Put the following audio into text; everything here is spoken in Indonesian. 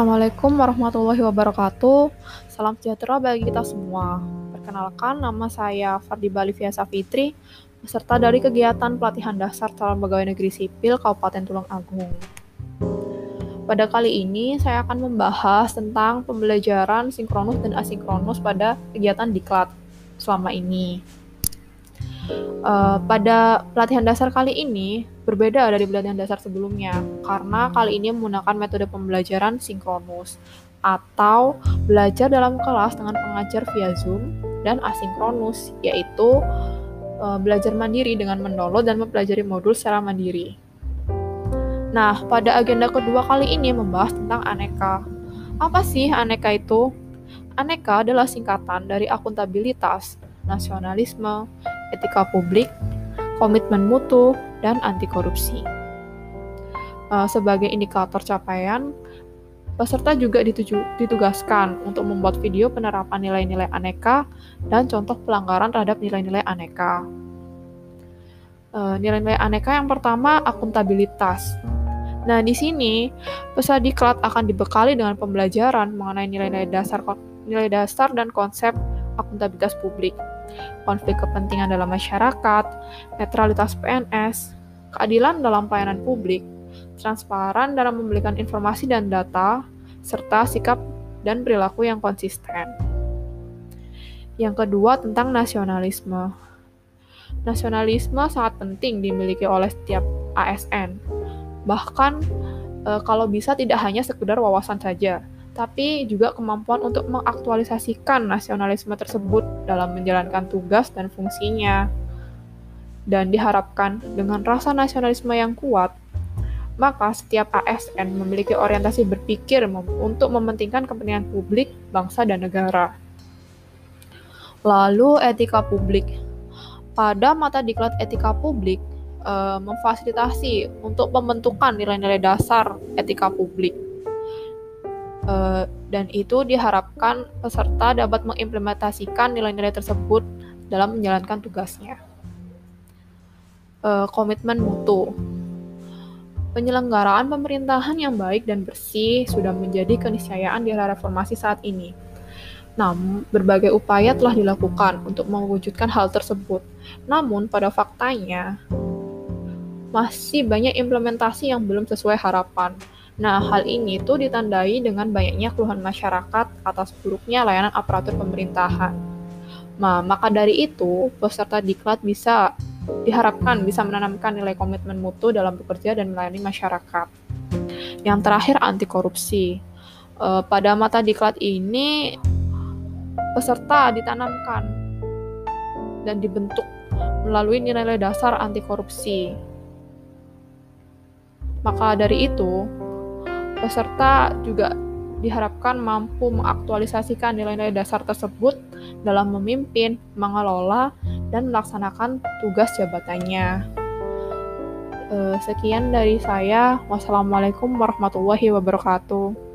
Assalamualaikum warahmatullahi wabarakatuh. Salam sejahtera bagi kita semua. Perkenalkan, nama saya Fardi Balivia Safitri, peserta dari kegiatan pelatihan dasar calon pegawai negeri sipil Kabupaten Tulung Agung. Pada kali ini, saya akan membahas tentang pembelajaran sinkronus dan asinkronus pada kegiatan diklat selama ini. Uh, pada pelatihan dasar kali ini berbeda dari pelatihan dasar sebelumnya karena kali ini menggunakan metode pembelajaran sinkronus atau belajar dalam kelas dengan pengajar via Zoom dan asinkronus yaitu uh, belajar mandiri dengan mendownload dan mempelajari modul secara mandiri. Nah, pada agenda kedua kali ini membahas tentang aneka. Apa sih aneka itu? Aneka adalah singkatan dari akuntabilitas, nasionalisme, etika publik, komitmen mutu, dan anti korupsi. Uh, sebagai indikator capaian, peserta juga dituju, ditugaskan untuk membuat video penerapan nilai-nilai aneka dan contoh pelanggaran terhadap nilai-nilai aneka. Uh, nilai-nilai aneka yang pertama akuntabilitas. Nah, di sini peserta diklat akan dibekali dengan pembelajaran mengenai nilai-nilai dasar nilai dasar dan konsep akuntabilitas publik konflik kepentingan dalam masyarakat, netralitas PNS, keadilan dalam pelayanan publik, transparan dalam memberikan informasi dan data, serta sikap dan perilaku yang konsisten. Yang kedua tentang nasionalisme. Nasionalisme sangat penting dimiliki oleh setiap ASN. Bahkan e, kalau bisa tidak hanya sekedar wawasan saja, tapi juga kemampuan untuk mengaktualisasikan nasionalisme tersebut dalam menjalankan tugas dan fungsinya. Dan diharapkan dengan rasa nasionalisme yang kuat, maka setiap ASN memiliki orientasi berpikir untuk mementingkan kepentingan publik, bangsa, dan negara. Lalu etika publik. Pada mata diklat etika publik, eh, memfasilitasi untuk pembentukan nilai-nilai dasar etika publik uh, dan itu diharapkan peserta dapat mengimplementasikan nilai-nilai tersebut dalam menjalankan tugasnya. Uh, komitmen mutu. Penyelenggaraan pemerintahan yang baik dan bersih sudah menjadi keniscayaan di era reformasi saat ini. Namun, berbagai upaya telah dilakukan untuk mewujudkan hal tersebut. Namun, pada faktanya, masih banyak implementasi yang belum sesuai harapan Nah, hal ini tuh ditandai dengan banyaknya keluhan masyarakat atas buruknya layanan aparatur pemerintahan. Nah, maka dari itu, peserta diklat bisa diharapkan bisa menanamkan nilai komitmen mutu dalam bekerja dan melayani masyarakat. Yang terakhir, anti korupsi. E, pada mata diklat ini, peserta ditanamkan dan dibentuk melalui nilai-nilai dasar anti korupsi. Maka dari itu, Peserta juga diharapkan mampu mengaktualisasikan nilai-nilai dasar tersebut dalam memimpin, mengelola, dan melaksanakan tugas jabatannya. Eh, sekian dari saya. Wassalamualaikum warahmatullahi wabarakatuh.